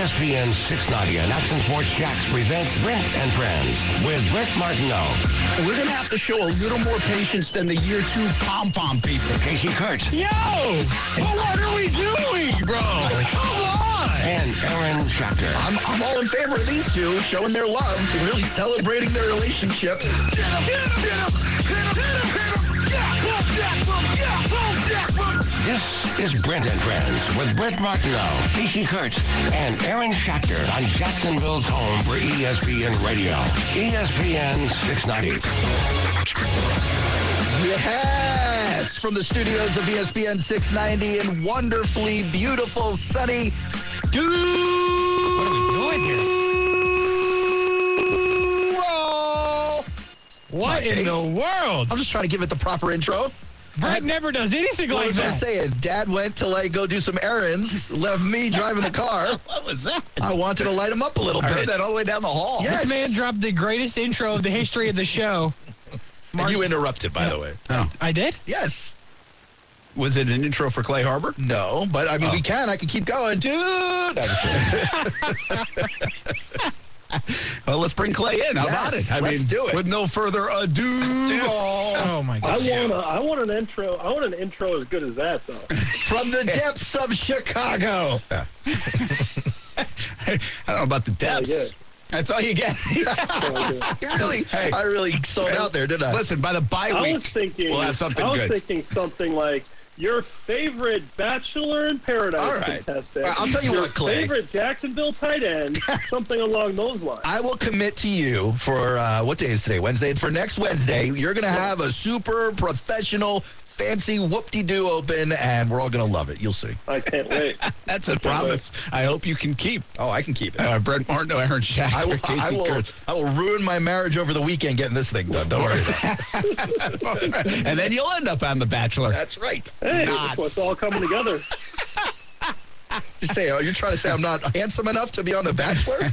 ESPN 690 and Action Sports Shacks presents Brent and Friends with Brent Martineau, We're going to have to show a little more patience than the year two pom pom people. Casey Kurtz, Yo! Well, what are we doing, bro? Come on! and Aaron Schachter. I'm, I'm all in favor of these two showing their love, really celebrating their relationship. This is Brent and Friends with Brent Martineau, Casey Kurtz, and Aaron Schachter on Jacksonville's home for ESPN Radio. ESPN 690. Yes, from the studios of ESPN 690 in wonderfully beautiful sunny What are we doing here? Duval. What in Case. the world? I'm just trying to give it the proper intro. Brett never does anything What like was I that. saying? Dad went to like go do some errands, left me driving the car. What was that? I wanted to light him up a little I heard bit. that all the way down the hall. Yes. This man dropped the greatest intro of the history of the show. And you interrupted, by the way. Oh. I did? Yes. Was it an intro for Clay Harbor? No, but I mean, Oh. we can. I can keep going, dude. I'm just kidding. Well, let's bring Clay in. How about it? I let's mean, do it. with no further ado. My I want a, I want an intro. I want an intro as good as that though. From the depths of Chicago. I don't know about the depths. yeah. That's all you get. I really, Hey. I really sold out there, didn't I? Listen, by the bye I week, was thinking. we'll have something I was good. thinking something like your favorite Bachelor in Paradise All right. contestant. All right, I'll tell you your what, Clay. Favorite Jacksonville tight end. something along those lines. I will commit to you for uh, what day is today? Wednesday. For next Wednesday, you're going to have a super professional, fancy whoop-de-doo open, and we're all going to love it. You'll see. I can't wait. that's a promise. I hope you can keep. Oh, I can keep it. Uh, Brent Martin, Aaron Schachter, I will, Casey I will, Kurtz. I will ruin my marriage over the weekend getting this thing done. Don't worry. and then you'll end up on The Bachelor. That's right. Hey, it's what's all coming together. Just say, oh, you're trying to say I'm not handsome enough to be on The Bachelor?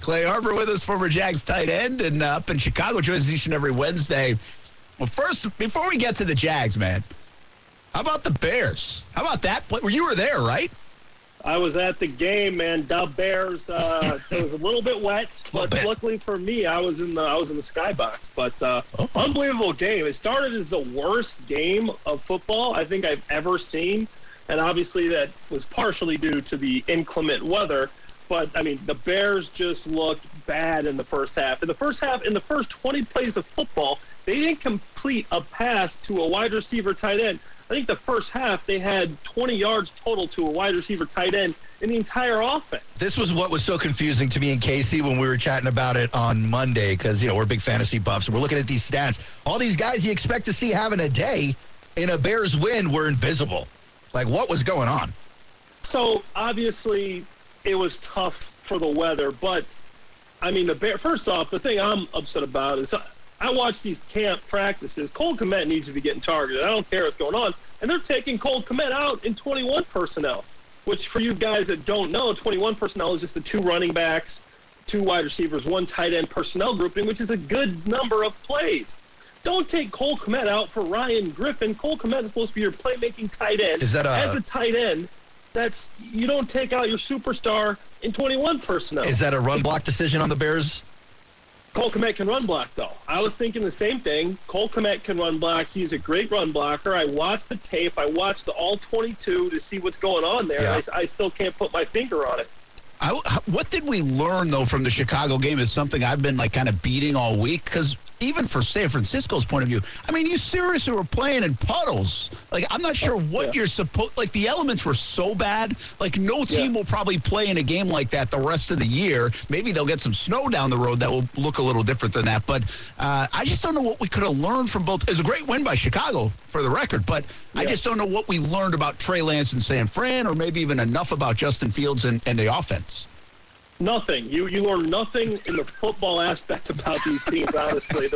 Clay Harbor with us, former Jags tight end, and uh, up in Chicago, joins us each and every Wednesday. Well, first, before we get to the Jags, man, how about the Bears? How about that? play? Well, you were there, right? I was at the game, man. The Bears. Uh, it was a little bit wet, Little but bit. luckily for me, I was in the I was in the skybox. But uh, Oh. unbelievable game. It started as the worst game of football I think I've ever seen, and obviously that was partially due to the inclement weather. But I mean, the Bears just looked bad in the first half. In the first half, in the first 20 plays of football, they didn't complete a pass to a wide receiver tight end. I think the first half they had 20 yards total to a wide receiver tight end in the entire offense. This was what was so confusing to me and Casey when we were chatting about it on Monday because, you know, we're big fantasy buffs. and We're looking at these stats. All these guys you expect to see having a day in a Bears win were invisible. Like, what was going on? So obviously, it was tough for the weather, but I mean, the bear. First off, the thing I'm upset about is I, watch these camp practices. Cole Kmet needs to be getting targeted. I don't care what's going on, and they're taking Cole Kmet out in 21 personnel. Which, for you guys that don't know, 21 personnel is just the two running backs, two wide receivers, one tight end personnel grouping, which is a good number of plays. Don't take Cole Kmet out for Ryan Griffin. Cole Kmet is supposed to be your playmaking tight end. Is that a- as a tight end? That's you don't take out your superstar in 21 personnel. Is that a run block decision on the Bears? Cole Kmet can run block though. I was thinking the same thing. Cole Kmet can run block. He's a great run blocker. I watched the tape. I watched the all 22 to see what's going on there. Yeah. I, I still can't put my finger on it. I, what did we learn though from the Chicago game is something I've been like kind of beating all week because even for San Francisco's point of view, I mean, you seriously were playing in puddles. Like I'm not sure what Yeah. you're supposed. Like the elements were so bad. Like no team Yeah. will probably play in a game like that the rest of the year. Maybe they'll get some snow down the road that will look a little different than that. But uh, I just don't know what we could have learned from both. It was a great win by Chicago for the record, but I just don't know what we learned about Trey Lance and San Fran, or maybe even enough about Justin Fields and, and the offense. Nothing. You you learn nothing in the football aspect about these teams. Honestly,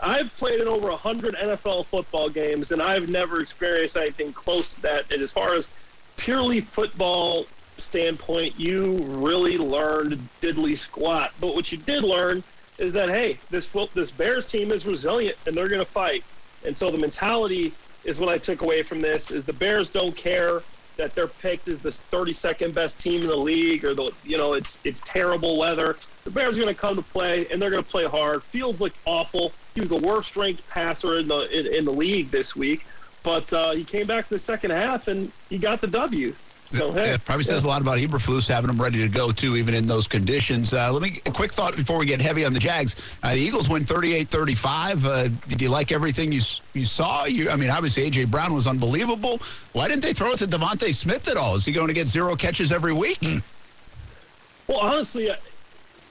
I've played in over hundred NFL football games, and I've never experienced anything close to that. And as far as purely football standpoint, you really learned diddly squat. But what you did learn is that hey, this this Bears team is resilient and they're going to fight. And so the mentality is what I took away from this: is the Bears don't care that they're picked as the 32nd best team in the league, or the you know it's it's terrible weather. The Bears are going to come to play, and they're going to play hard. Fields looked awful. He was the worst ranked passer in the in, in the league this week, but uh, he came back in the second half and he got the W. So hey, it probably says a lot about Eberflus having them ready to go too, even in those conditions. Uh, let me a quick thought before we get heavy on the Jags. Uh, the Eagles win 38-35. Uh, did you like everything you you saw? You, I mean, obviously AJ Brown was unbelievable. Why didn't they throw it to DeVonta Smith at all? Is he going to get zero catches every week? Well, honestly, uh,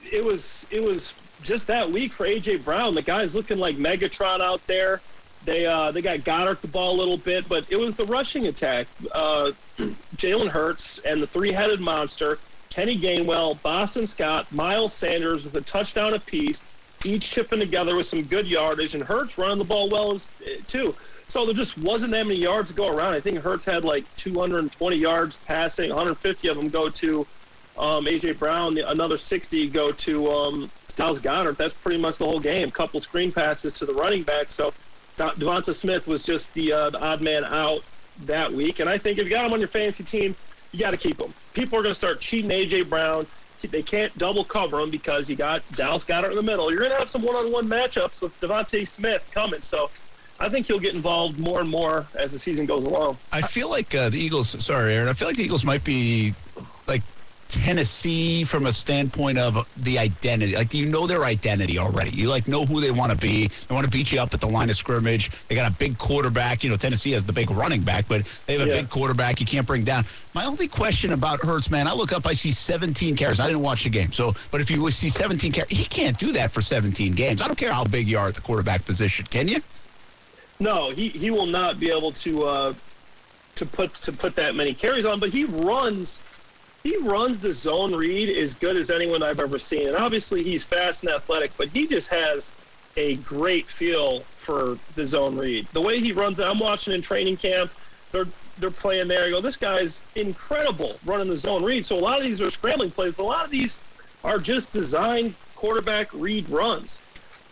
it was it was just that week for AJ Brown. The guy's looking like Megatron out there. They uh, they got Goedert the ball a little bit, but it was the rushing attack. Uh, Jalen Hurts and the three-headed monster, Kenny Gainwell, Boston Scott, Miles Sanders with a touchdown apiece, each chipping together with some good yardage, and Hurts running the ball well as too. So there just wasn't that many yards to go around. I think Hurts had like 220 yards passing, 150 of them go to um, AJ Brown, the, another 60 go to um, Dallas Goedert. That's pretty much the whole game. Couple screen passes to the running back. So De- Devonta Smith was just the, uh, the odd man out that week. And I think if you got him on your fantasy team, you got to keep him. People are going to start cheating AJ Brown. They can't double cover him because you got Dallas got Goedert in the middle. You're going to have some one-on-one matchups with DeVonta Smith coming. So I think he'll get involved more and more as the season goes along. I feel like uh, the Eagles. Sorry, Aaron. I feel like the Eagles might be Tennessee from a standpoint of the identity. Like you know their identity already. You like know who they want to be. They want to beat you up at the line of scrimmage. They got a big quarterback. You know Tennessee has the big running back, but they have a Yeah. big quarterback. You can't bring down. My only question about Hurts, man, I look up, I see 17 carries. I didn't watch the game, so but if you see 17 carries, he can't do that for 17 games. I don't care how big you are at the quarterback position. Can you? No, he, he will not be able to uh, to put to put that many carries on, but he runs he runs the zone read as good as anyone I've ever seen. And obviously he's fast and athletic, but he just has a great feel for the zone read. The way he runs it, I'm watching in training camp. They're they're playing there. I go, this guy's incredible running the zone read. So a lot of these are scrambling plays, but a lot of these are just designed quarterback read runs.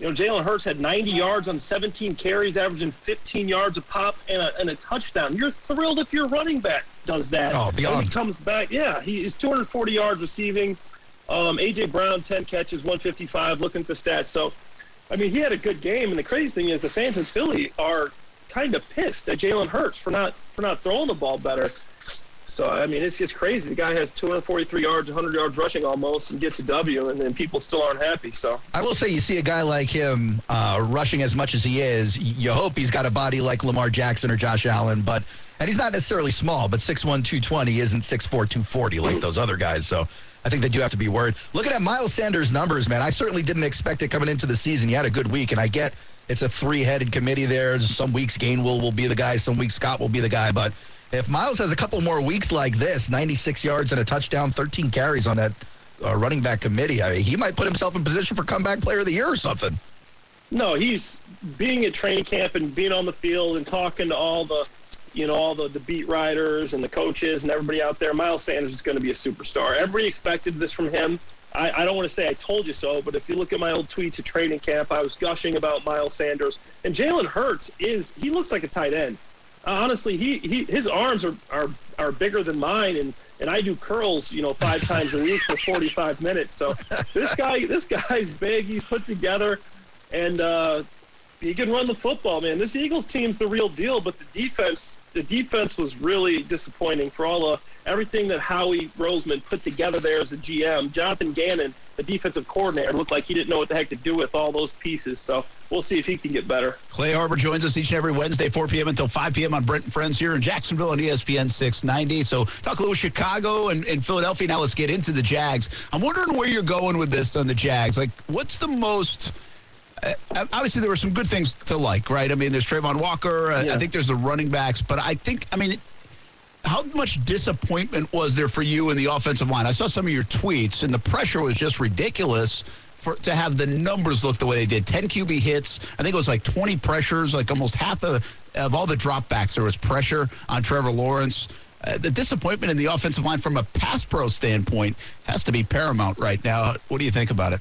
You know, Jalen Hurts had 90 yards on 17 carries, averaging 15 yards a pop and a, and a touchdown. You're thrilled if you're running back does that. Oh, beyond. he comes back, yeah, he is 240 yards receiving. Um, AJ Brown, 10 catches, 155. Looking at the stats, so I mean, he had a good game. And the crazy thing is, the fans in Philly are kind of pissed at Jalen Hurts for not for not throwing the ball better. So I mean, it's just crazy. The guy has 243 yards, 100 yards rushing almost, and gets a W, and then people still aren't happy. So I will say, you see a guy like him uh, rushing as much as he is. You hope he's got a body like Lamar Jackson or Josh Allen, but and he's not necessarily small, but 6'1", 220 isn't 6'4", 240 like those other guys. So I think they do have to be worried. Looking at Miles Sanders' numbers, man, I certainly didn't expect it coming into the season. He had a good week, and I get it's a three-headed committee there. Some weeks Gainwell will be the guy, some weeks Scott will be the guy, but if Miles has a couple more weeks like this, 96 yards and a touchdown, 13 carries on that uh, running back committee, I mean, he might put himself in position for comeback player of the year or something. No, he's being at training camp and being on the field and talking to all the, you know, all the, the beat writers and the coaches and everybody out there. Miles Sanders is going to be a superstar. Everybody expected this from him. I, I don't want to say I told you so, but if you look at my old tweets at training camp, I was gushing about Miles Sanders. And Jalen Hurts is he looks like a tight end. Uh, honestly, he, he his arms are, are are bigger than mine, and and I do curls, you know, five times a week for 45 minutes. So this guy this guy's big. He's put together, and uh, he can run the football, man. This Eagles team's the real deal, but the defense the defense was really disappointing for all of everything that Howie Roseman put together there as a GM. Jonathan Gannon, the defensive coordinator, looked like he didn't know what the heck to do with all those pieces. So we'll see if he can get better. Clay Harbor joins us each and every Wednesday, 4 p.m. until 5 p.m. on Brent and Friends here in Jacksonville on ESPN 690. So talk a little Chicago and, and Philadelphia. Now let's get into the Jags. I'm wondering where you're going with this on the Jags. Like, what's the most... Uh, obviously, there were some good things to like, right? I mean, there's Travon Walker. Uh, I think there's the running backs. But I think, I mean, how much disappointment was there for you in the offensive line? I saw some of your tweets, and the pressure was just ridiculous for to have the numbers look the way they did. 10 QB hits. I think it was like 20 pressures, like almost half of, of all the dropbacks, there was pressure on Trevor Lawrence. Uh, the disappointment in the offensive line from a pass pro standpoint has to be paramount right now. What do you think about it?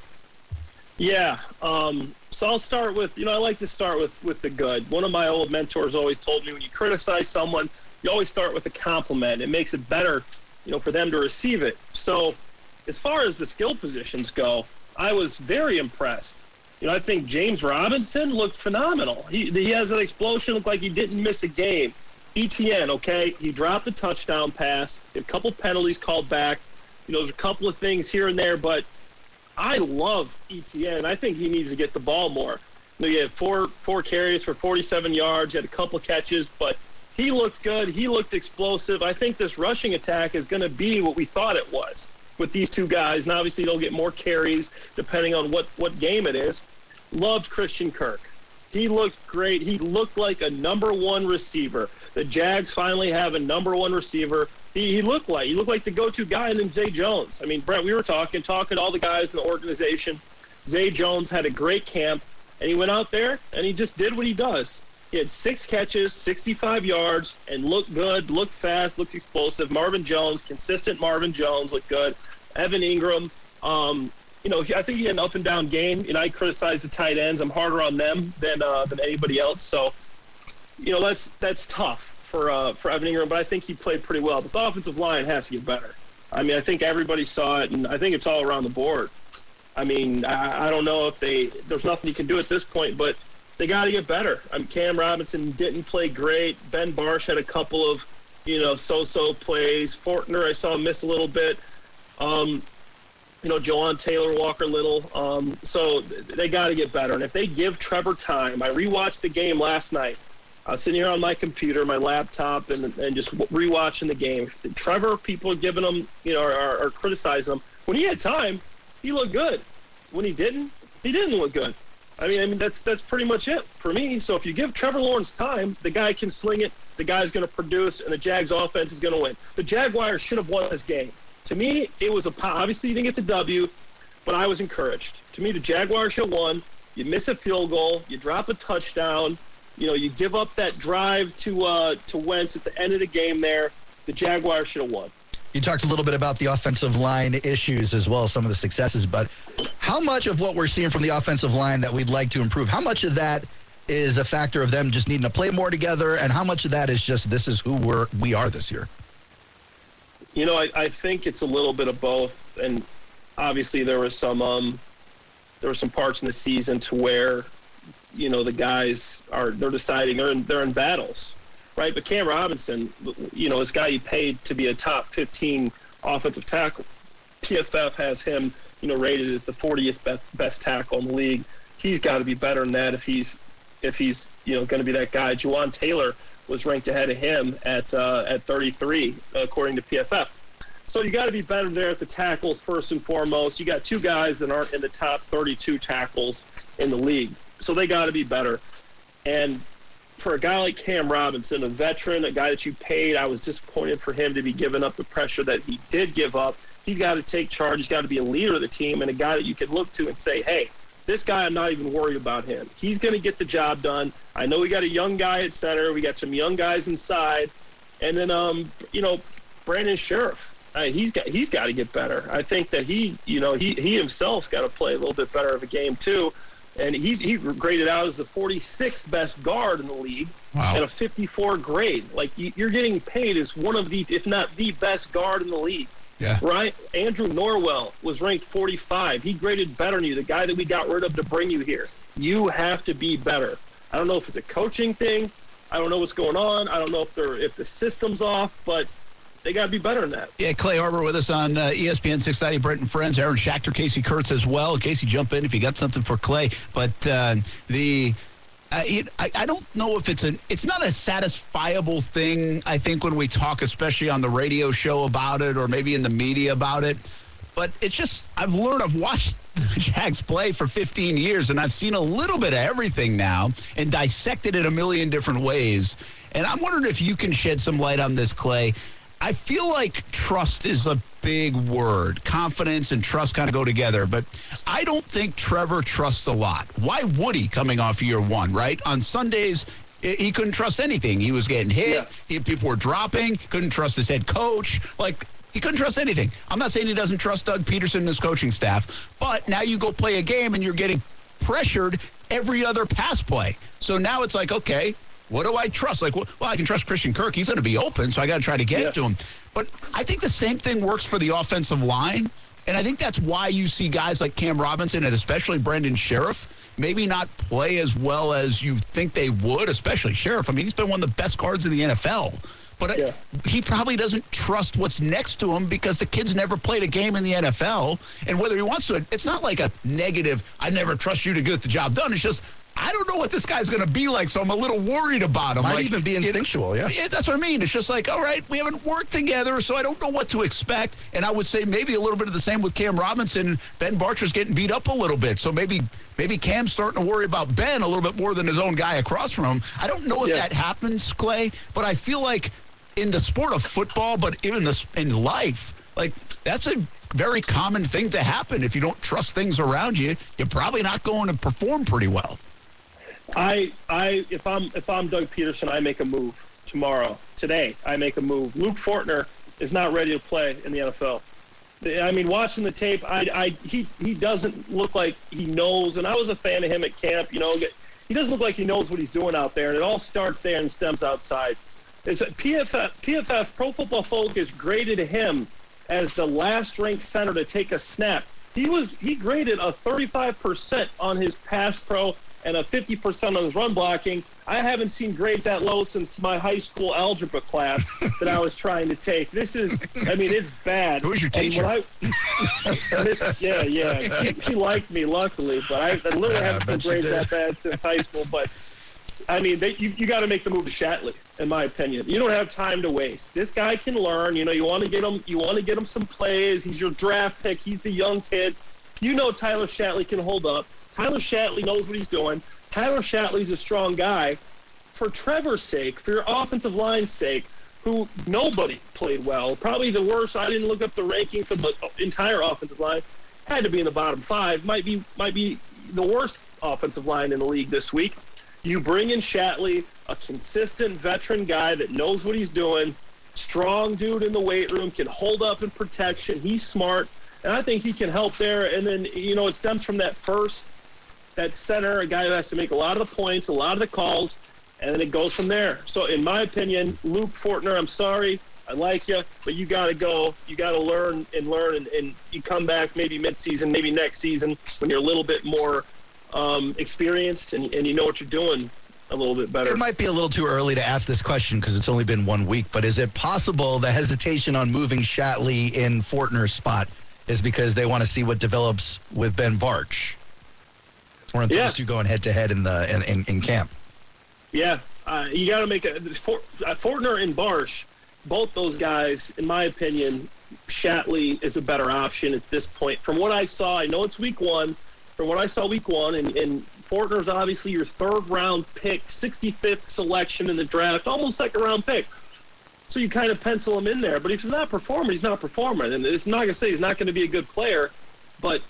Yeah. Um, so I'll start with, you know, I like to start with, with the good. One of my old mentors always told me when you criticize someone, you always start with a compliment. It makes it better, you know, for them to receive it. So, as far as the skill positions go, I was very impressed. You know, I think James Robinson looked phenomenal. He he has an explosion, looked like he didn't miss a game. ETN, okay, he dropped a touchdown pass, a couple penalties called back. You know, there's a couple of things here and there, but I love ETN. I think he needs to get the ball more. You know, he had four four carries for 47 yards, He had a couple catches, but he looked good. He looked explosive. I think this rushing attack is going to be what we thought it was with these two guys. And obviously, they'll get more carries depending on what, what game it is. Loved Christian Kirk. He looked great. He looked like a number one receiver. The Jags finally have a number one receiver. He, he looked like he looked like the go-to guy, and then Zay Jones. I mean, Brent, we were talking, talking to all the guys in the organization. Zay Jones had a great camp, and he went out there and he just did what he does. He had six catches, 65 yards, and looked good, looked fast, looked explosive. Marvin Jones, consistent Marvin Jones, looked good. Evan Engram, um, you know, I think he had an up and down game. Know, I criticize the tight ends. I'm harder on them than uh, than anybody else. So, you know, that's that's tough for uh, for Evan Engram. But I think he played pretty well. But the offensive line has to get better. I mean, I think everybody saw it, and I think it's all around the board. I mean, I, I don't know if they there's nothing you can do at this point, but they got to get better. I mean, Cam Robinson didn't play great. Ben Bartch had a couple of, you know, so-so plays. Fortner I saw miss a little bit. Um, you know, Jawaan Taylor, Walker Little. Um, so they got to get better. And if they give Trevor time, I rewatched the game last night. I was sitting here on my computer, my laptop, and, and just rewatching the game. Trevor, people are giving him, you know, are, are criticizing him. When he had time, he looked good. When he didn't, he didn't look good. I mean, I mean that's that's pretty much it for me. So if you give Trevor Lawrence time, the guy can sling it. The guy's going to produce, and the Jags offense is going to win. The Jaguars should have won this game. To me, it was a obviously you didn't get the W, but I was encouraged. To me, the Jaguars should have won. You miss a field goal, you drop a touchdown, you know, you give up that drive to uh, to Wentz at the end of the game. There, the Jaguars should have won. You talked a little bit about the offensive line issues as well, as some of the successes, but how much of what we're seeing from the offensive line that we'd like to improve, how much of that is a factor of them just needing to play more together, and how much of that is just this is who we're we are this year? You know, I, I think it's a little bit of both, and obviously there was some um, there were some parts in the season to where you know the guys are they're deciding they're in, they're in battles right? But Cam Robinson, you know, this guy you paid to be a top 15 offensive tackle. PFF has him, you know, rated as the 40th best, best tackle in the league. He's got to be better than that if he's if he's you know going to be that guy. Jawaan Taylor was ranked ahead of him at uh, at 33 according to PFF. So you got to be better there at the tackles first and foremost. You got two guys that aren't in the top 32 tackles in the league, so they got to be better. And for a guy like Cam Robinson, a veteran, a guy that you paid, I was disappointed for him to be giving up the pressure that he did give up. He's got to take charge. He's got to be a leader of the team and a guy that you can look to and say, hey, this guy, I'm not even worried about him. He's going to get the job done. I know we got a young guy at center. We got some young guys inside. And then, um, you know, Brandon Scherff. Uh, he's got he's got to get better. I think that he, you know, he he himself's got to play a little bit better of a game too and he he graded out as the 46th best guard in the league wow. at a 54 grade. Like you're getting paid as one of the, if not the best guard in the league. Yeah. Right. Andrew Norwell was ranked 45. He graded better than you. The guy that we got rid of to bring you here. You have to be better. I don't know if it's a coaching thing. I don't know what's going on. I don't know if they're if the system's off, but they got to be better than that. Yeah, Clay Harbor with us on uh, ESPN 690, Brent and Friends. Aaron Schachter, Casey Kurtz as well. Casey, jump in if you got something for Clay. But uh, the uh, it, I, I don't know if it's an it's not a satisfiable thing. I think when we talk, especially on the radio show about it, or maybe in the media about it. But it's just I've learned. I've watched the Jags play for 15 years, and I've seen a little bit of everything now and dissected it a million different ways. And I'm wondering if you can shed some light on this, Clay. I feel like trust is a big word. Confidence and trust kind of go together, but I don't think Trevor trusts a lot. Why would he coming off year one, right? On Sundays, he couldn't trust anything. He was getting hit. Yeah. He, people were dropping. Couldn't trust his head coach. Like, he couldn't trust anything. I'm not saying he doesn't trust Doug Pederson and his coaching staff, but now you go play a game and you're getting pressured every other pass play. So now it's like, okay, what do I trust? Like, well, I can trust Christian Kirk. He's going to be open, so I got to try to get Yeah. to him. But I think the same thing works for the offensive line. And I think that's why you see guys like Cam Robinson and especially Brandon Scherff maybe not play as well as you think they would, especially Scherff. I mean, he's been one of the best guards in the NFL. But I- he probably doesn't trust what's next to him because the kid's never played a game in the NFL. And whether he wants to, it's not like a negative, I never trust you to get the job done. It's just, I don't know what this guy's going to be like, so I'm a little worried about him. Might like, even be instinctual, yeah. yeah, that's what I mean. It's just like, all right, we haven't worked together, so I don't know what to expect. And I would say maybe a little bit of the same with Cam Robinson. Ben Bartch's getting beat up a little bit, so maybe maybe Cam's starting to worry about Ben a little bit more than his own guy across from him. I don't know if Yeah. that happens, Clay, but I feel like in the sport of football, but even this in life, like that's a very common thing to happen. If you don't trust things around you, you're probably not going to perform pretty well. I I if I'm if I'm Doug Pederson, I make a move tomorrow. Today, I make a move. Luke Fortner is not ready to play in the NFL. I mean, watching the tape, I, I he he doesn't look like he knows. And I was a fan of him at camp. You know, he doesn't look like he knows what he's doing out there. And it all starts there and stems outside. Is PFF PFF Pro Football Focus graded him as the last ranked center to take a snap. He was he graded a 35% on his pass pro and a 50% on his run blocking. I haven't seen grades that low since my high school algebra class that I was trying to take. This is, I mean, it's bad. Who was your teacher? I- this- yeah, yeah. She, she liked me, luckily, but I, I literally Yeah, haven't seen grades that bad since high school. But I mean, they, you, you got to make the move to Shatley, in my opinion. You don't have time to waste. This guy can learn. You know, you want to get him. You want to get him some plays. He's your draft pick. He's the young kid. You know, Tyler Shatley can hold up. Tyler Shatley knows what he's doing. Tyler Shatley's a strong guy. For Trevor's sake, for your offensive line's sake, who nobody played well, probably the worst. I didn't look up the ranking for the entire offensive line. Had to be in the bottom five. Might be might be the worst offensive line in the league this week. You bring in Shatley, a consistent veteran guy that knows what he's doing, strong dude in the weight room, can hold up in protection. He's smart, and I think he can help there. And then you know it stems from that first, that center, a guy who has to make a lot of the points, a lot of the calls, and then it goes from there. So in my opinion, Luke Fortner, I'm sorry. I like you, but you got to go. You got to learn and learn, and, and you come back maybe mid-season, maybe next season when you're a little bit more um, experienced and, and you know what you're doing a little bit better. It might be a little too early to ask this question because it's only been one week, but is it possible the hesitation on moving Shatley in Fortner's spot is because they want to see what develops with Ben Bartch? Weren't Yeah. those two going head to head in the in, in, in camp? Yeah, uh, you got to make a For, uh, Fortner and Bartch. Both those guys, in my opinion, Shatley is a better option at this point. From what I saw, I know it's week one. From what I saw week one, and, and Fortner's obviously your third round pick, 65th selection in the draft, almost second round pick. So you kind of pencil him in there. But if he's not performing, he's not performing. And it's not going to say he's not going to be a good player, but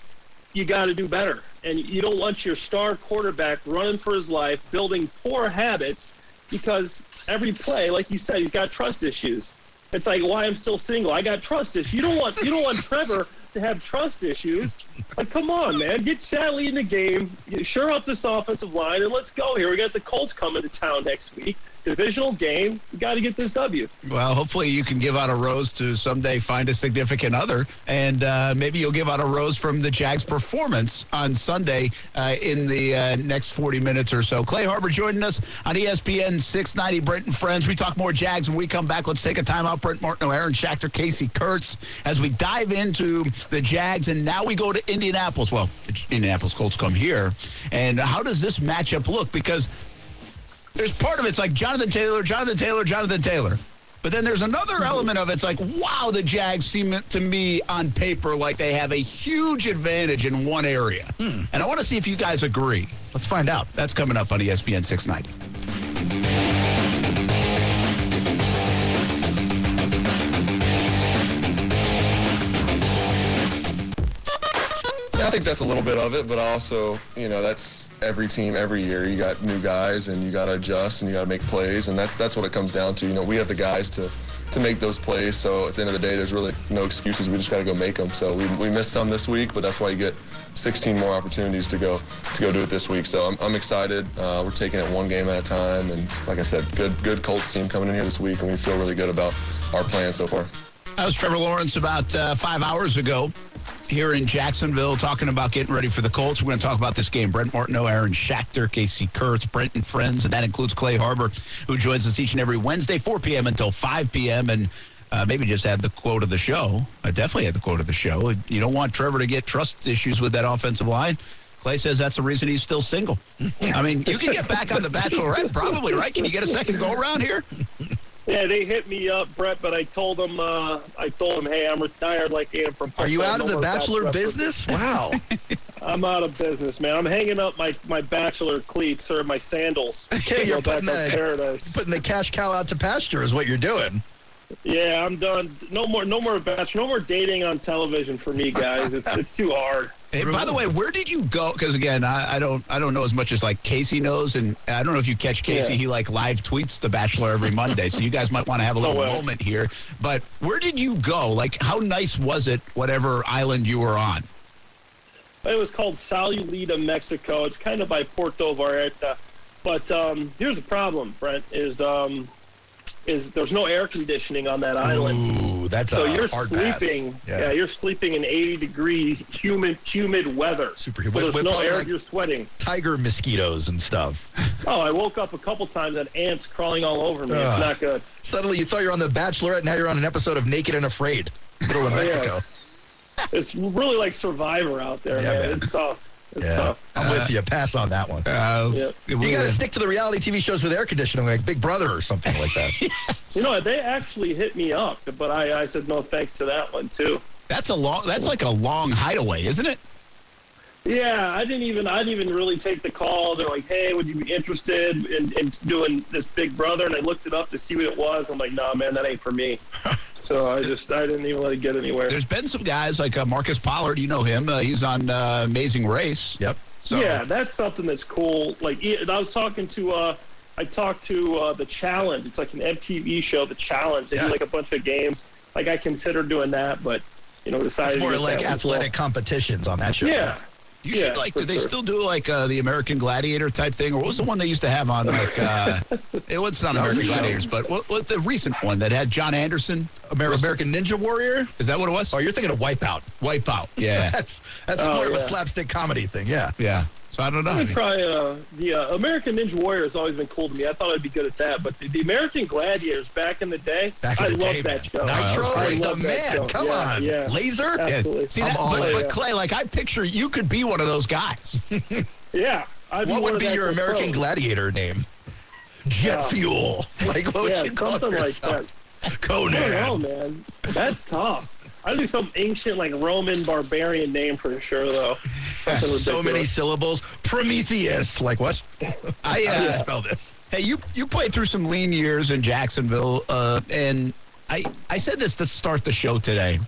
you got to do better. And you don't want your star quarterback running for his life, building poor habits because every play, like you said, he's got trust issues. It's like why I'm still single. I got trust issues. You don't want you don't want Trevor to have trust issues. Like, come on, man, get Shatley in the game. Sure up this offensive line, and let's go here. We got the Colts coming to town next week. Divisional game. We got to get this W. Well, hopefully you can give out a rose to someday find a significant other, and uh, maybe you'll give out a rose from the Jags' performance on Sunday uh, in the uh, next 40 minutes or so. Clay Harbor joining us on ESPN 690. Brent and Friends. We talk more Jags when we come back. Let's take a timeout. Brent Martin, Aaron Schachter, Casey Kurtz, as we dive into the Jags, and now we go to Indianapolis. Well, the Indianapolis Colts come here, and how does this matchup look? Because there's part of it's like Jonathan Taylor, Jonathan Taylor, Jonathan Taylor. But then there's another element of it's like, wow, the Jags seem to me on paper like they have a huge advantage in one area. Hmm. And I want to see if you guys agree. Let's find out. That's coming up on ESPN 690. I think that's a little bit of it, but also, you know, that's every team every year. You got new guys, and you got to adjust, and you got to make plays, and that's that's what it comes down to. You know, we have the guys to to make those plays. So at the end of the day, there's really no excuses. We just got to go make them. So we, we missed some this week, but that's why you get 16 more opportunities to go to go do it this week. So I'm, I'm excited. Uh, we're taking it one game at a time, and like I said, good good Colts team coming in here this week, and we feel really good about our plan so far. That was Trevor Lawrence about uh, five hours ago here in Jacksonville talking about getting ready for the Colts. We're going to talk about this game. Brent Martineau, Aaron Schachter, Casey Kurtz, Brent and friends, and that includes Clay Harbor, who joins us each and every Wednesday, 4 p.m. until 5 p.m. And uh, maybe just add the quote of the show. I definitely had the quote of the show. You don't want Trevor to get trust issues with that offensive line. Clay says that's the reason he's still single. I mean, you can get back on the Bachelorette, probably, right? Can you get a second go around here? Yeah, they hit me up, Brett, but I told them, uh, I told them, hey, I'm retired like I am from. Are you out of the bachelor business? Wow. I'm out of business, man. I'm hanging up my, my bachelor cleats or my sandals. Okay, you're go back putting the- paradise. Putting the cash cow out to pasture is what you're doing. Yeah, I'm done. No more, no more bachelor, no more dating on television for me, guys. It's it's too hard. Hey, by the way, where did you go? Because again, I, I don't, I don't know as much as like Casey knows, and I don't know if you catch Casey. Yeah. He like live tweets The Bachelor every Monday, so you guys might want to have a little Oh, well. moment here. But where did you go? Like, how nice was it? Whatever island you were on? It was called Sayulita, Mexico. It's kind of by Puerto Vallarta. But um, here's the problem, Brent, is um, is there's no air conditioning on that island. Ooh, that's So a you're hard sleeping. pass. Yeah. you're sleeping in 80 degrees, humid, humid weather. Super So humid. there's With no air. like- You're sweating. Tiger mosquitoes and stuff. Oh, I woke up a couple times and ants crawling all over me. It's not good. Suddenly you thought you're on The Bachelorette, now you're on an episode of Naked and Afraid. Middle of Oh, yeah. Mexico. It's really like Survivor out there, Yeah, man. man. It's tough. It's Yeah, tough. I'm with you. Pass on that one. Uh, Yep. You got to stick to the reality TV shows with air conditioning, like Big Brother or something like that. You know, they actually hit me up, but I, I said no thanks to that one too. That's a long. That's like a long hideaway, isn't it? Yeah, I didn't even I didn't even really take the call. They're like, "Hey, would you be interested in, in doing this Big Brother?" And I looked it up to see what it was. I'm like, "Nah, man, that ain't for me." so I just I didn't even let it get anywhere. There's been some guys like uh, Marcus Pollard. You know him. Uh, he's on uh, Amazing Race. Yep. So yeah, that's something that's cool. Like I was talking to uh, I talked to uh, the Challenge. It's like an MTV show, the Challenge. They Yeah. do like a bunch of games. Like I considered doing that, but you know decided It's more to like that well. athletic competitions on that show. Yeah. You Yeah, should like. Do they sure. still do like uh, the American Gladiator type thing, or what was the one they used to have on like? Uh, it was not American. Gladiators, but what, what the recent one that had John Anderson? Amer- American Ninja Warrior? Is that what it was? Oh, you're thinking of Wipeout. Wipeout. Yeah, That's that's Oh, more of a slapstick comedy thing. Yeah. yeah. So I don't know. I'm I gonna try uh, the uh, American Ninja Warrior has always been cool to me. I thought I'd be good at that, but the, the American Gladiators back in the day, Back in I the love day, that show. Nitro I is the that man. Come Yeah, on. yeah. Laser? yeah. Absolutely. See I'm that, all but, but Clay, like I picture you could be one of those guys. Yeah. I'd What one would be your American. Gladiator name? Jet Yeah. Fuel. Like what would Yeah, you call something like yourself? that. I Conan. don't know, man. That's tough. I'd do some ancient, like Roman barbarian name for sure, though. Something So many syllables. Prometheus. Like what? I How do you uh, spell this? Hey, you you played through some lean years in Jacksonville, uh, and I I said this to start the show today.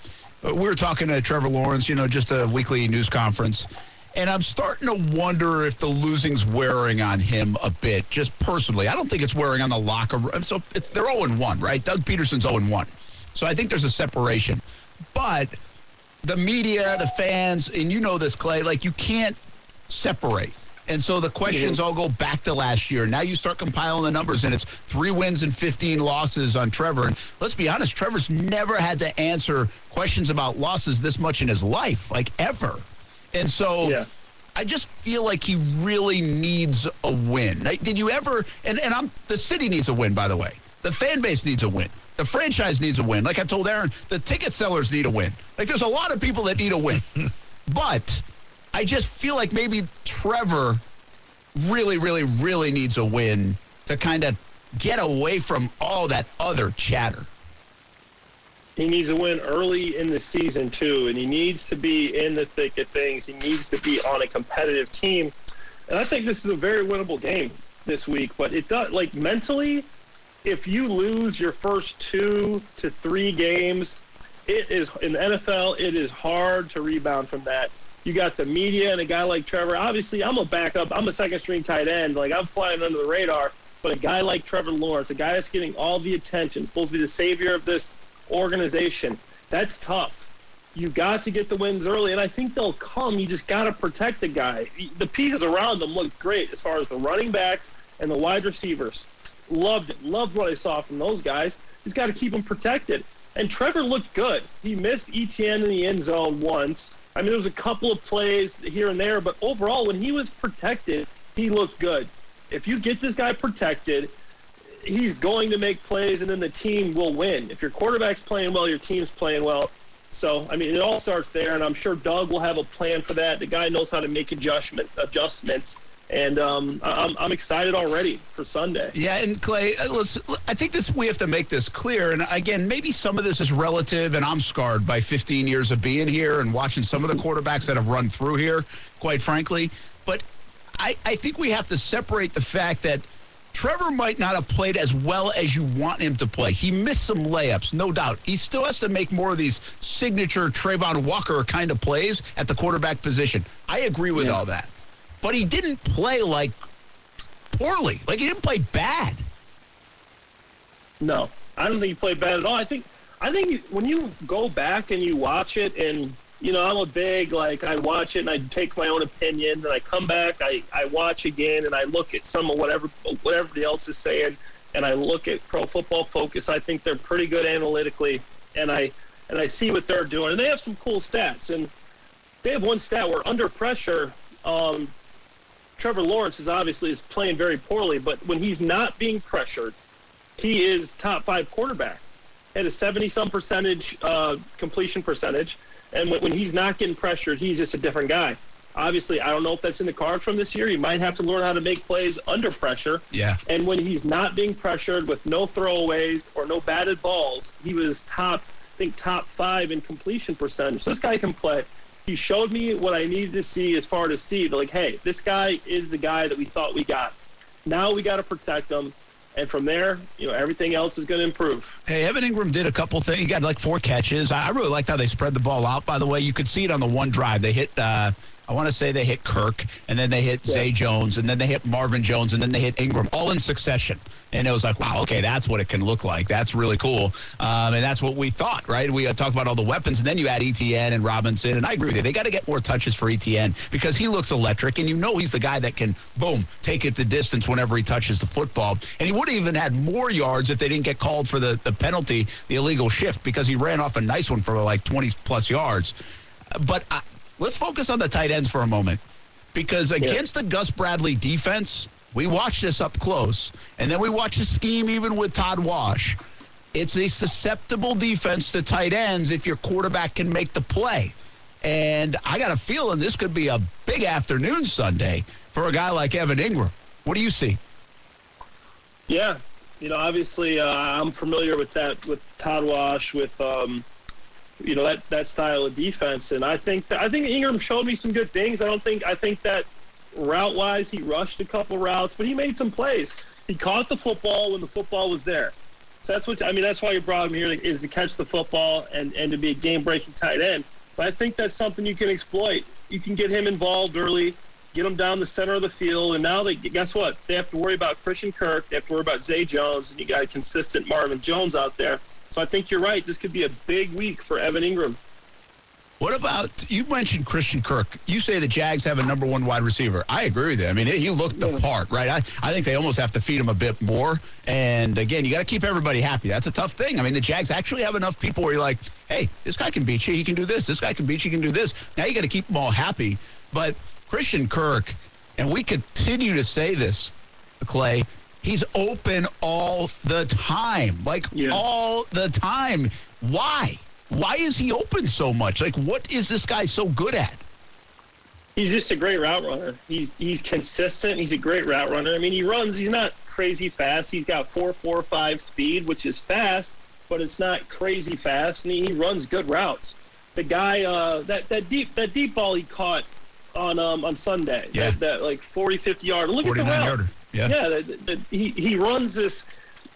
Uh, We were talking to Trevor Lawrence, you know, just a weekly news conference, and I'm starting to wonder if the losing's wearing on him a bit, just personally. I don't think it's wearing on the locker room. So it's, they're 0 1, right? Doug Pederson's 0 1. So I think there's a separation, but the media, the fans, and you know this, Clay, like you can't separate. And so the questions all go back to last year. Now you start compiling the numbers, and it's three wins and 15 losses on Trevor. And let's be honest, Trevor's never had to answer questions about losses this much in his life, like ever. And so Yeah. I just feel like he really needs a win. Like, Did you ever? And, and I'm the city needs a win, by the way. The fan base needs a win. The franchise needs a win. Like I told Aaron, the ticket sellers need a win. Like there's a lot of people that need a win. but I just feel like maybe Trevor really, really, really needs a win to kind of get away from all that other chatter. He needs to win early in the season too, and he needs to be in the thick of things. He needs to be on a competitive team, and I think this is a very winnable game this week. But it does like mentally, if you lose your first two to three games, it is in the NFL. It is hard to rebound from that. You got the media and a guy like Trevor. Obviously, I'm a backup. I'm a second string tight end. Like I'm flying under the radar. But a guy like Trevor Lawrence, a guy that's getting all the attention, supposed to be the savior of this organization, that's tough. You got to get the wins early, and I think they'll come. You just got to protect the guy. The pieces around them look great as far as the running backs and the wide receivers. Loved it. Loved what I saw from those guys. He's got to keep them protected. And Trevor looked good. He missed ETN in the end zone once. I mean, there was a couple of plays here and there, but overall, when he was protected, he looked good. If you get this guy protected, he's going to make plays, and then the team will win. If your quarterback's playing well, your team's playing well. So, I mean, it all starts there, and I'm sure Doug will have a plan for that. The guy knows how to make adjustment adjustments, and um, I'm, I'm excited already for Sunday. Yeah, and Clay, uh, let's, I think this we have to make this clear. And again, maybe some of this is relative, and I'm scarred by 15 years of being here and watching some of the quarterbacks that have run through here, quite frankly. But I, I think we have to separate the fact that Trevor might not have played as well as you want him to play. He missed some layups, no doubt. He still has to make more of these signature Travon Walker kind of plays at the quarterback position. I agree with Yeah. all that. But he didn't play like poorly. Like he didn't play bad. No, I don't think he played bad at all. I think I think when you go back and you watch it, and you know, I'm a big like I watch it and I take my own opinion, and I come back, I, I watch again, and I look at some of whatever what everybody else is saying, and I look at Pro Football Focus. I think they're pretty good analytically, and I and I see what they're doing, and they have some cool stats, and they have one stat where under pressure. Um, Trevor Lawrence is obviously is playing very poorly, but when he's not being pressured, he is top five quarterback at a 70 some percentage uh, completion percentage. And when, when he's not getting pressured, he's just a different guy. Obviously, I don't know if that's in the cards from this year. He might have to learn how to make plays under pressure. Yeah. And when he's not being pressured with no throwaways or no batted balls, he was top, I think, top five in completion percentage. So this guy can play. He showed me what I needed to see as far to see, like, hey, this guy is the guy that we thought we got. Now we got to protect him. And from there, you know, everything else is going to improve. Hey, Evan Engram did a couple things. He got like four catches. I really liked how they spread the ball out. By the way, you could see it on the one drive. They hit. Uh, I want to say they hit Kirk, and then they hit Zay Jones, and then they hit Marvin Jones, and then they hit Engram, all in succession. And it was like, wow, okay, that's what it can look like. That's really cool, um, and that's what we thought, right? We uh, talked about all the weapons, and then you add ETN and Robinson, and I agree with you. They got to get more touches for ETN because he looks electric, and you know he's the guy that can, boom, take it the distance whenever he touches the football. And he would have even had more yards if they didn't get called for the, the penalty, the illegal shift, because he ran off a nice one for like 20 plus yards. But uh, let's focus on the tight ends for a moment because against the Gus Bradley defense, we watched this up close, and then we watched the scheme even with Todd Wash. It's a susceptible defense to tight ends if your quarterback can make the play. And I got a feeling this could be a big afternoon Sunday for a guy like Evan Engram. What do you see? Yeah, you know, obviously, uh, I'm familiar with that with Todd Wash, with um, you know that that style of defense, and I think that, I think Engram showed me some good things. I don't think I think that route wise he rushed a couple routes, but he made some plays. He caught the football when the football was there. So that's what I mean. That's why you brought him here is to catch the football and and to be a game breaking tight end. But I think that's something you can exploit. You can get him involved early get him down the center of the field, and now they guess what? They have to worry about Christian Kirk. They have to worry about Zay Jones, and you got a consistent Marvin Jones out there. So I think you're right. This could be a big week for Evan Engram. What about you mentioned Christian Kirk? You say the Jags have a number one wide receiver. I agree with you. I mean, he looked the part, right? I, I think they almost have to feed him a bit more. And again, you got to keep everybody happy. That's a tough thing. I mean, the Jags actually have enough people where you're like, hey, this guy can beat you. He can do this. This guy can beat you. He can do this. Now you got to keep them all happy. But Christian Kirk, and we continue to say this, Clay, he's open all the time. Like Yeah. all the time. Why? Why is he open so much? Like, what is this guy so good at? He's just a great route runner. He's he's consistent. He's a great route runner. I mean, he runs. He's not crazy fast. He's got four four five speed, which is fast, but it's not crazy fast. And he, he runs good routes. The guy uh, that that deep that deep ball he caught on um, on Sunday. Yeah. That, that like 40, 50 yard. Look at the 49 route. yarder. Yeah. Yeah, the, the, he he runs this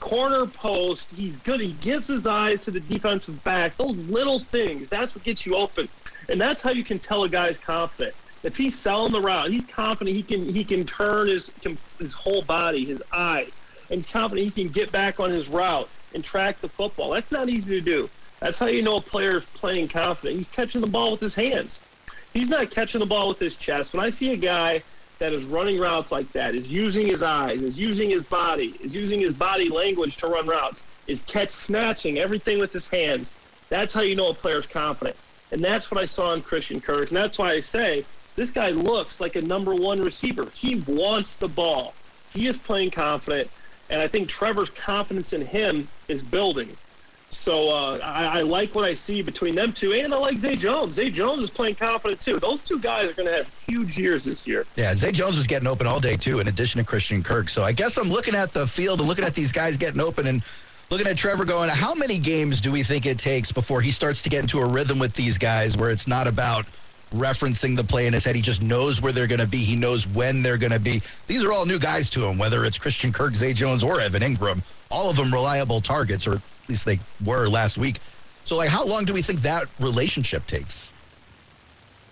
corner post. He's good. He gives his eyes to the defensive back. Those little things. That's what gets you open, and that's how you can tell a guy's confident. If he's selling the route, he's confident he can he can turn his his whole body, his eyes. and he's confident he can get back on his route and track the football. That's not easy to do. That's how you know a player is playing confident. He's catching the ball with his hands. He's not catching the ball with his chest. When I see a guy that is running routes like that, is using his eyes, is using his body, is using his body language to run routes, is catch snatching everything with his hands, that's how you know a player's confident. And that's what I saw in Christian Kirk. And that's why I say this guy looks like a number one receiver. He wants the ball. He is playing confident. And I think Trevor's confidence in him is building. So uh, I, I, like what I see between them two, and I like Zay Jones. Zay Jones is playing confident too. Those two guys are going to have huge years this year. Yeah, Zay Jones was getting open all day too, in addition to Christian Kirk. So I guess I'm looking at the field and looking at these guys getting open and looking at Trevor going, how many games do we think it takes before he starts to get into a rhythm with these guys where it's not about referencing the play in his head. He just knows where they're going to be. He knows when they're going to be. These are all new guys to him, whether it's Christian Kirk, Zay Jones, or Evan Engram. All of them reliable targets, or at least they were last week. So, like, how long do we think that relationship takes?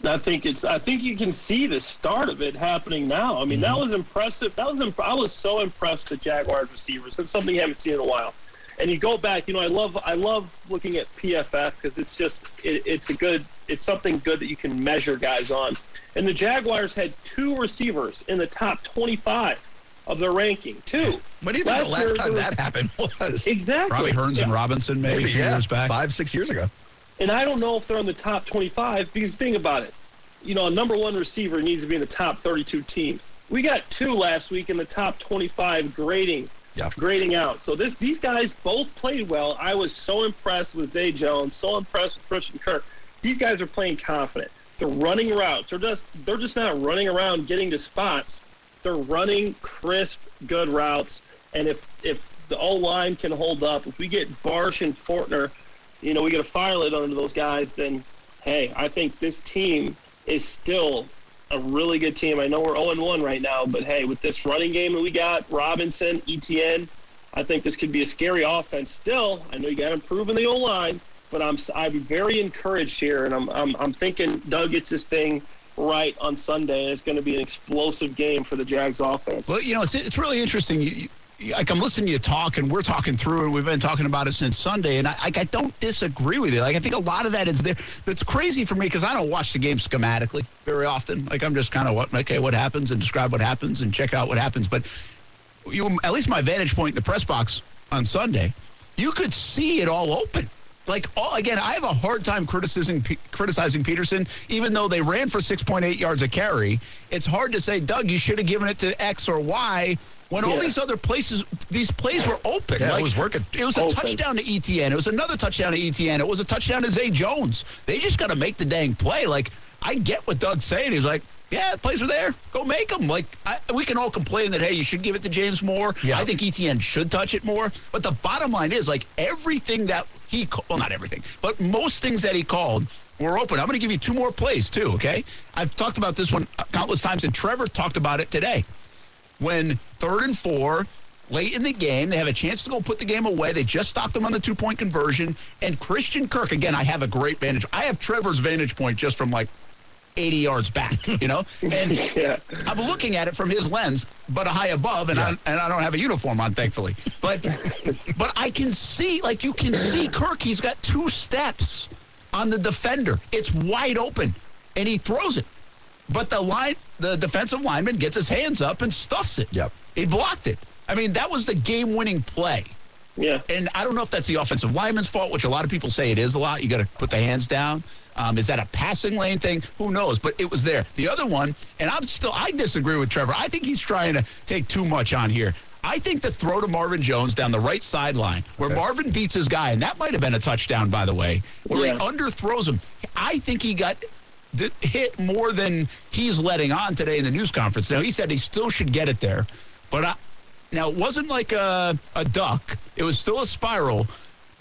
I think it's. I think you can see the start of it happening now. I mean, mm-hmm. that was impressive. That was. Imp- I was so impressed with Jaguars receivers. That's something you haven't seen in a while. And you go back. You know, I love. I love looking at PFF because it's just. It, it's a good. It's something good that you can measure guys on. And the Jaguars had two receivers in the top 25 of their ranking. Two. When do you think last the last time that happened was? Exactly. Robbie Hurns yeah. and Robinson, maybe, maybe yeah. years back. Five, six years ago. And I don't know if they're in the top 25 because think about it. You know, a number one receiver needs to be in the top 32 team. We got two last week in the top 25 grading, yeah. grading out. So this these guys both played well. I was so impressed with Zay Jones, so impressed with Christian Kirk. These guys are playing confident. They're running routes. They're just they're just not running around getting to spots. They're running crisp, good routes. And if if the O line can hold up, if we get Bartch and Fortner you know, we get a fire lit under those guys, then hey, I think this team is still a really good team. I know we're 0 1 right now, but hey, with this running game that we got, Robinson, Etienne, I think this could be a scary offense. Still, I know you got to improve in the O line, but I'm I'm very encouraged here, and I'm I'm, I'm thinking Doug gets this thing right on Sunday, and it's going to be an explosive game for the Jags offense. Well, you know, it's, it's really interesting. You, like I'm listening to you talk, and we're talking through, and we've been talking about it since Sunday, and I, I don't disagree with you. Like I think a lot of that is there. That's crazy for me because I don't watch the game schematically very often. Like I'm just kind of what okay, what happens, and describe what happens, and check out what happens. But you, at least my vantage point in the press box on Sunday, you could see it all open. Like all, again, I have a hard time criticizing criticizing Pederson, even though they ran for 6.8 yards a carry. It's hard to say, Doug, you should have given it to X or Y when yeah. all these other places, these plays were open. Yeah, like, it was working. It was a open. touchdown to Etienne. It was another touchdown to Etienne. It was a touchdown to Zay Jones. They just got to make the dang play. Like, I get what Doug's saying. He's like, yeah, the plays are there. Go make them. Like, I, we can all complain that, hey, you should give it to James Moore. Yeah. I think Etienne should touch it more. But the bottom line is, like, everything that he, well, not everything, but most things that he called were open. I'm going to give you two more plays, too, okay? I've talked about this one countless times, and Trevor talked about it today when third and four, late in the game, they have a chance to go put the game away. They just stopped them on the two point conversion. And Christian Kirk, again, I have a great vantage. I have Trevor's vantage point just from like 80 yards back, you know? And yeah. I'm looking at it from his lens, but a high above, and, yeah. I, and I don't have a uniform on, thankfully. But but I can see, like you can see Kirk, he's got two steps on the defender. It's wide open, and he throws it. But the line, the defensive lineman gets his hands up and stuffs it. Yep. He blocked it. I mean, that was the game-winning play. Yeah. And I don't know if that's the offensive lineman's fault, which a lot of people say it is a lot. You got to put the hands down. Um, is that a passing lane thing? Who knows? But it was there. The other one, and I'm still, I disagree with Trevor. I think he's trying to take too much on here. I think the throw to Marvin Jones down the right sideline, where okay. Marvin beats his guy, and that might have been a touchdown, by the way, where yeah. he underthrows him. I think he got hit more than he's letting on today in the news conference. Now, he said he still should get it there. But I, now, it wasn't like a, a duck, it was still a spiral.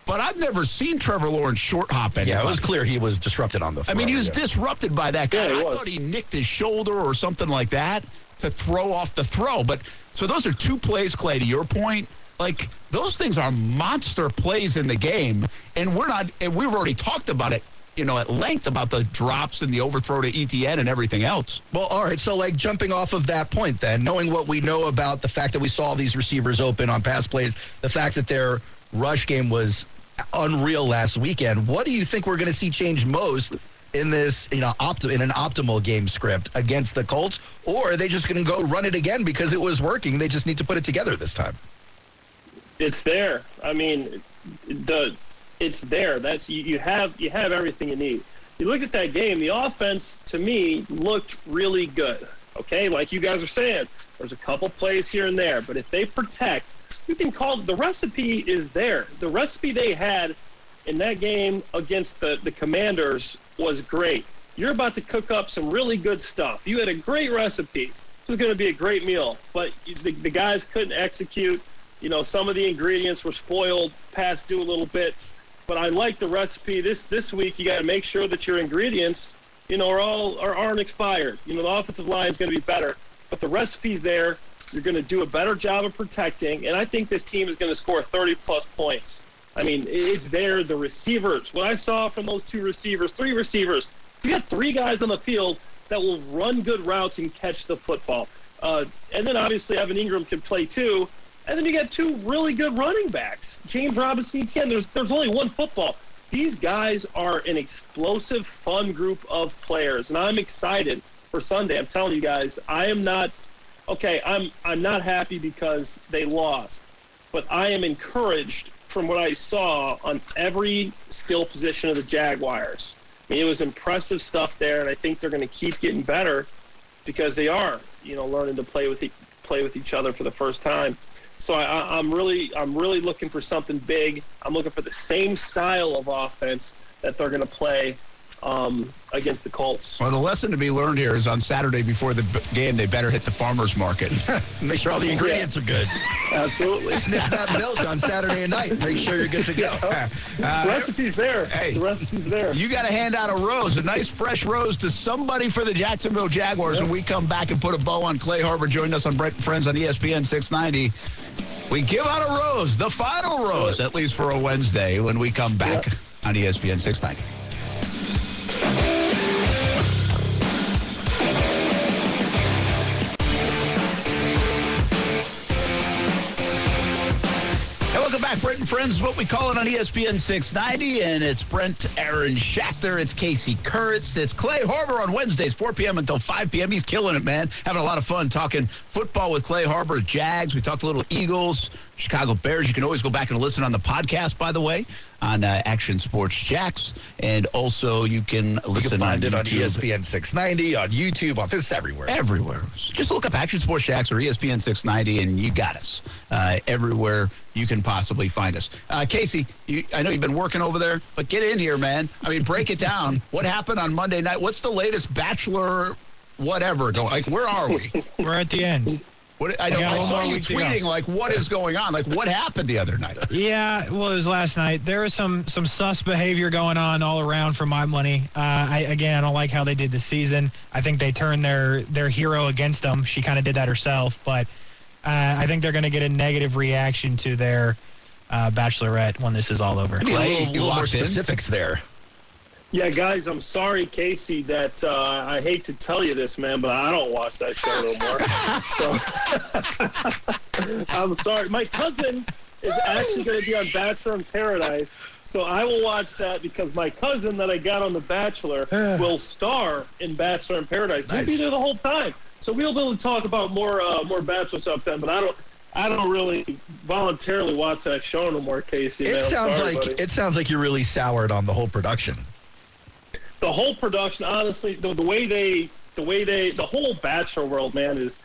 But I've never seen Trevor Lawrence short hop anybody. Yeah, it was clear he was disrupted on the I mean, he was yeah. disrupted by that guy. Yeah, I thought he nicked his shoulder or something like that to throw off the throw. But so those are two plays, Clay, to your point. Like those things are monster plays in the game, and we're not. And we've already talked about it you know, at length about the drops and the overthrow to Etienne and everything else. Well, all right. So, like, jumping off of that point, then, knowing what we know about the fact that we saw these receivers open on pass plays, the fact that their rush game was unreal last weekend, what do you think we're going to see change most in this, you know, opt- in an optimal game script against the Colts? Or are they just going to go run it again because it was working? They just need to put it together this time. It's there. I mean, the it's there. That's you, you have you have everything you need. You look at that game. The offense to me looked really good. Okay, like you guys are saying, there's a couple plays here and there, but if they protect, you can call the recipe is there. The recipe they had in that game against the the Commanders was great. You're about to cook up some really good stuff. You had a great recipe. It was going to be a great meal, but the, the guys couldn't execute. You know, some of the ingredients were spoiled, past due a little bit. But I like the recipe. This this week, you got to make sure that your ingredients, you know, are all are, aren't expired. You know, the offensive line is going to be better, but the recipe's there. You're going to do a better job of protecting, and I think this team is going to score 30 plus points. I mean, it's there. The receivers, what I saw from those two receivers, three receivers, you got three guys on the field that will run good routes and catch the football. Uh, and then obviously Evan Engram can play too. And then you got two really good running backs, James Robinson, Etienne. There's there's only one football. These guys are an explosive, fun group of players, and I'm excited for Sunday. I'm telling you guys, I am not okay. I'm I'm not happy because they lost, but I am encouraged from what I saw on every skill position of the Jaguars. I mean, it was impressive stuff there, and I think they're going to keep getting better because they are, you know, learning to play with e- play with each other for the first time. So I, I'm really, I'm really looking for something big. I'm looking for the same style of offense that they're going to play um, against the Colts. Well, the lesson to be learned here is on Saturday before the b- game, they better hit the farmer's market. Make sure all the ingredients are good. Absolutely. Sniff that milk on Saturday night. Make sure you're good to go. the recipe's there. hey. the recipe's there. You got to hand out a rose, a nice fresh rose to somebody for the Jacksonville Jaguars when we come back and put a bow on Clay Harbor. Join us on Brent Friends on ESPN 690. We give out a rose, the final rose, at least for a Wednesday when we come back on E ESPN 690. Brent and Friends. is What we call it on ESPN 690, and it's Brent, Aaron Schachter, it's Casey Kurtz, it's Clay Harbor on Wednesdays, 4 p.m. until 5 p.m. He's killing it, man. Having a lot of fun talking football with Clay Harbor, Jags. We talked a little Eagles, Chicago Bears. You can always go back and listen on the podcast, by the way, on uh, Action Sports Jax, and also you can You listen can find on it on YouTube. ESPN 690, on YouTube, on this everywhere. Everywhere. Just look up Action Sports Jax or ESPN 690, and you got us uh, everywhere you can possibly find us. Uh, Casey, you, I know you've been working over there, but get in here, man. I mean, break it down. what happened on Monday night? What's the latest Bachelor, whatever? Go like, where are we? We're at the end. What, I, know, got I saw you week to go. tweeting like, what is going on? Like, what happened the other night? Yeah, well, it was last night. There was some some sus behavior going on all around for my money. Uh, I again, I don't like how they did the season. I think they turned their their hero against them. She kind of did that herself, but uh, I think they're going to get a negative reaction to their uh, bachelorette when this is all over. Be a Clay, little, you little more locked in? specifics there. Yeah, guys, I'm sorry, Casey, that uh, I hate to tell you this, man, but I don't watch that show no more. so I'm sorry. My cousin is actually going to be on Bachelor in Paradise, so I will watch that because my cousin that I got on The Bachelor will star in Bachelor in Paradise. He'll be there the whole time, so we'll be able to talk about more uh, more Bachelor stuff then. But I don't. I don't really voluntarily watch that show no more, Casey. It man. Sounds sorry, like buddy. it sounds like you're really soured on the whole production. The whole production, honestly, the, the way they, the way they, the whole Bachelor world, man, is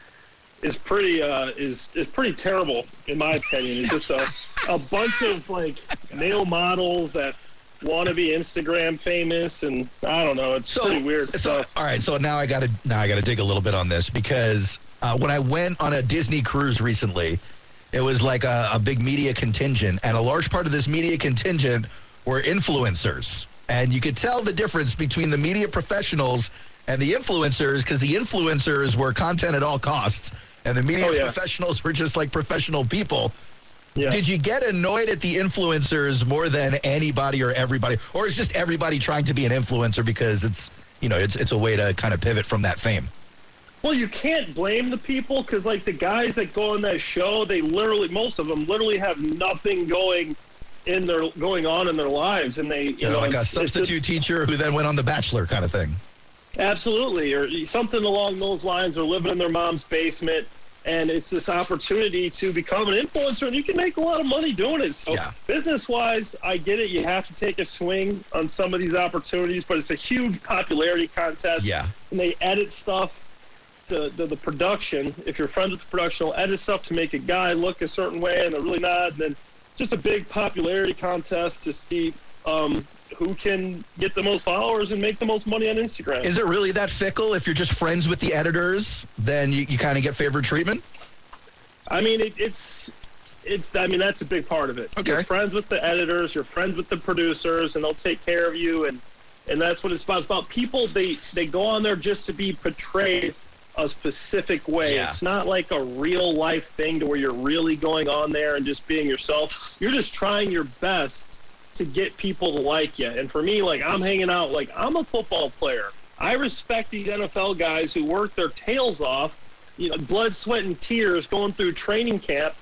is pretty uh, is is pretty terrible in my opinion. It's just a a bunch of like male models that want to be Instagram famous, and I don't know, it's So, pretty weird so stuff. all right. So now I got to now I got to dig a little bit on this because uh, when I went on a Disney cruise recently, it was like a, a big media contingent, and a large part of this media contingent were influencers, and you could tell the difference between the media professionals and the influencers because the influencers were content at all costs, and the media Oh, yeah. professionals were just like professional people. Yeah. Did you get annoyed at the influencers more than anybody or everybody, or is just everybody trying to be an influencer because it's you know it's it's a way to kind of pivot from that fame? Well, you can't blame the people because, like, the guys that go on that show, they literally, most of them, literally have nothing going in their going on in their lives, and they, you You know, like a it's just- substitute teacher who then went on The Bachelor kind of thing. Absolutely, or something along those lines, or living in their mom's basement. And it's this opportunity to become an influencer, and you can make a lot of money doing it. So, Yeah. business wise, I get it. You have to take a swing on some of these opportunities, but it's a huge popularity contest. Yeah. And they edit stuff to the, the production. If you're friends with the production, will edit stuff to make a guy look a certain way, and they're really not. And then just a big popularity contest to see um, who can get the most followers and make the most money on Instagram. Is it really that fickle? If you're just friends with the editors, then you, you kind of get favored treatment. I mean, it, it's it's. I mean, that's a big part of it. Okay. You're friends with the editors. You're friends with the producers, and they'll take care of you. And and that's what it's about. It's about people. They they go on there just to be portrayed a specific way. Yeah. It's not like a real life thing to where you're really going on there and just being yourself. You're just trying your best to get people to like you. And for me, like I'm hanging out. Like I'm a football player. I respect these NFL guys who work their tails off you know, blood, sweat, and tears going through training camp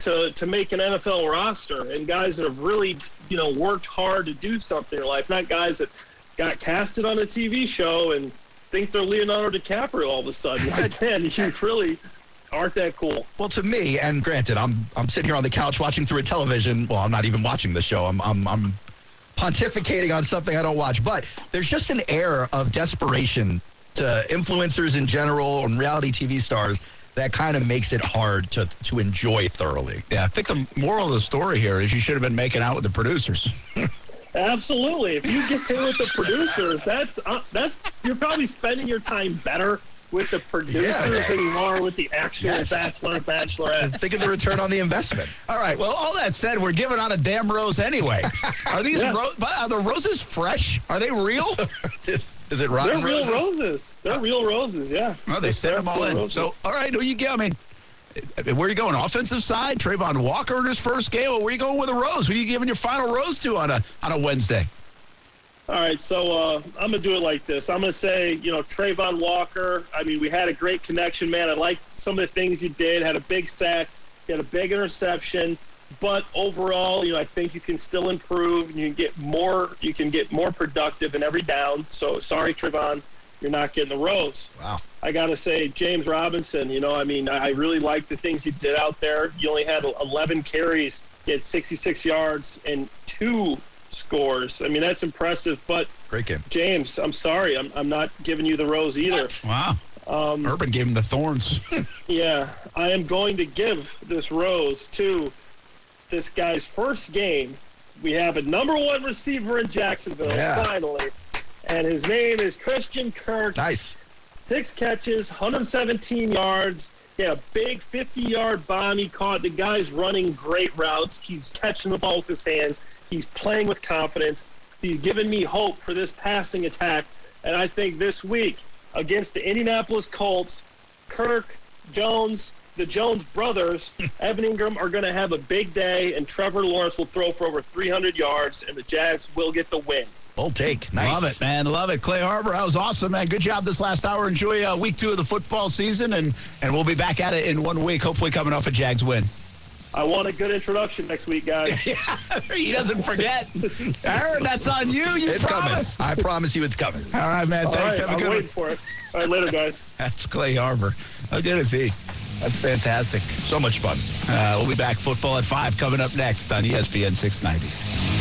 to to make an NFL roster, and guys that have really, you know, worked hard to do something in their life, not guys that got casted on a TV show and think they're Leonardo DiCaprio all of a sudden. Like, man, you really aren't that cool. Well, to me, and granted, I'm I'm sitting here on the couch watching through a television. Well, I'm not even watching the show. I'm I'm I'm pontificating on something I don't watch. But there's just an air of desperation to influencers in general and reality TV stars that kind of makes it hard to to enjoy thoroughly. Yeah, I think the moral of the story here is you should have been making out with the producers. Absolutely. If you get in with the producers, that's uh, that's you're probably spending your time better with the producers Yeah. than you are with the actual Yes. bachelor bachelorette. Think of the return on the investment. All right. Well, all that said, we're giving out a damn rose anyway. Are these Yeah. ro- are the roses fresh? Are they real? Is it rotten They're real roses? roses. They're real roses. Yeah. Oh, they sent them all in. roses. So, all right, who you get? I mean, where are you going? Offensive side? Travon Walker in his first game? Where are you going with a rose? Who are you giving your final rose to on a on a Wednesday? All right, so uh, I'm gonna do it like this. I'm gonna say, you know, Travon Walker. I mean, we had a great connection, man. I like some of the things you did. Had a big sack, had a big interception, but overall, you know, I think you can still improve. You can get more. You can get more productive in every down. So sorry, Travon, you're not getting the rose. Wow. I gotta say, James Robinson. You know, I mean, I really like the things he did out there. He only had 11 carries, he had 66 yards and two scores. I mean, that's impressive. But Great game. James, I'm sorry, I'm I'm not giving you the rose either. Wow. Um, Urban gave him the thorns. yeah, I am going to give this rose to this guy's first game. We have a number one receiver in Jacksonville Yeah. finally, and his name is Christian Kirk. Nice. six catches, 117 yards. He had a big 50-yard bomb he caught. The guy's running great routes. He's catching the ball with his hands. He's playing with confidence. He's given me hope for this passing attack. And I think this week against the Indianapolis Colts, Kirk, Jones, the Jones brothers, Evan Engram are going to have a big day, and Trevor Lawrence will throw for over 300 yards, and the Jags will get the win. Bold take. Nice. Love it, man. Love it. Clay Harbor, that was awesome, man. Good job this last hour. Enjoy uh, week two of the football season, and, and we'll be back at it in one week, hopefully coming off a Jags win. I want a good introduction next week, guys. he doesn't forget. Aaron, that's on you. You It's promised. coming. I promise you it's coming. All right, man. All Thanks. right, Have a I'm good waiting one. for it. All right, later, guys. That's Clay Harbor. How good is he? That's fantastic. So much fun. Uh, we'll be back football at 5 coming up next on ESPN 690.